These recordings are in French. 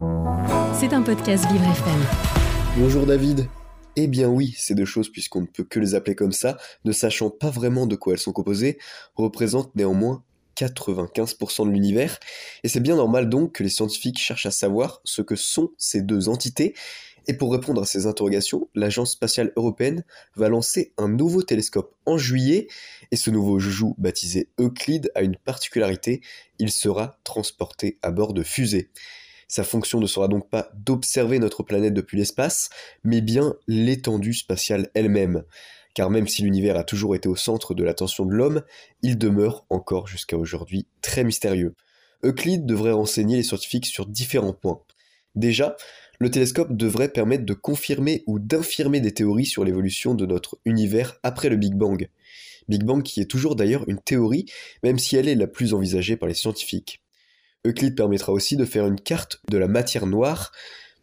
C'est un podcast Vivre FM. Bonjour David. Eh bien oui, ces deux choses, puisqu'on ne peut que les appeler comme ça, ne sachant pas vraiment de quoi elles sont composées, représentent néanmoins 95% de l'univers, et c'est bien normal donc que les scientifiques cherchent à savoir ce que sont ces deux entités, et pour répondre à ces interrogations, l'Agence spatiale européenne va lancer un nouveau télescope en juillet, et ce nouveau joujou baptisé Euclide a une particularité, il sera transporté à bord de fusées. Sa fonction ne sera donc pas d'observer notre planète depuis l'espace, mais bien l'étendue spatiale elle-même. Car même si l'univers a toujours été au centre de l'attention de l'homme, il demeure encore jusqu'à aujourd'hui très mystérieux. Euclide devrait renseigner les scientifiques sur différents points. Déjà, le télescope devrait permettre de confirmer ou d'infirmer des théories sur l'évolution de notre univers après le Big Bang. Big Bang qui est toujours d'ailleurs une théorie, même si elle est la plus envisagée par les scientifiques. Euclide permettra aussi de faire une carte de la matière noire,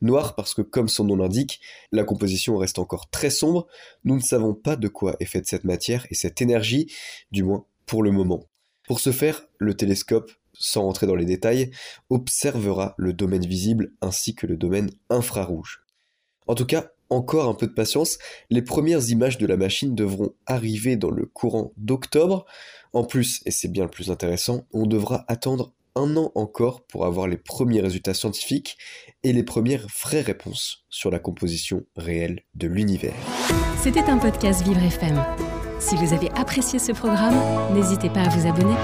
noire parce que comme son nom l'indique, la composition reste encore très sombre, nous ne savons pas de quoi est faite cette matière et cette énergie, du moins pour le moment. Pour ce faire, le télescope, sans rentrer dans les détails, observera le domaine visible ainsi que le domaine infrarouge. En tout cas, encore un peu de patience, les premières images de la machine devront arriver dans le courant d'octobre. En plus, et c'est bien le plus intéressant, on devra attendre un an encore pour avoir les premiers résultats scientifiques et les premières vraies réponses sur la composition réelle de l'univers. C'était un podcast Vivre FM. Si vous avez apprécié ce programme, n'hésitez pas à vous abonner.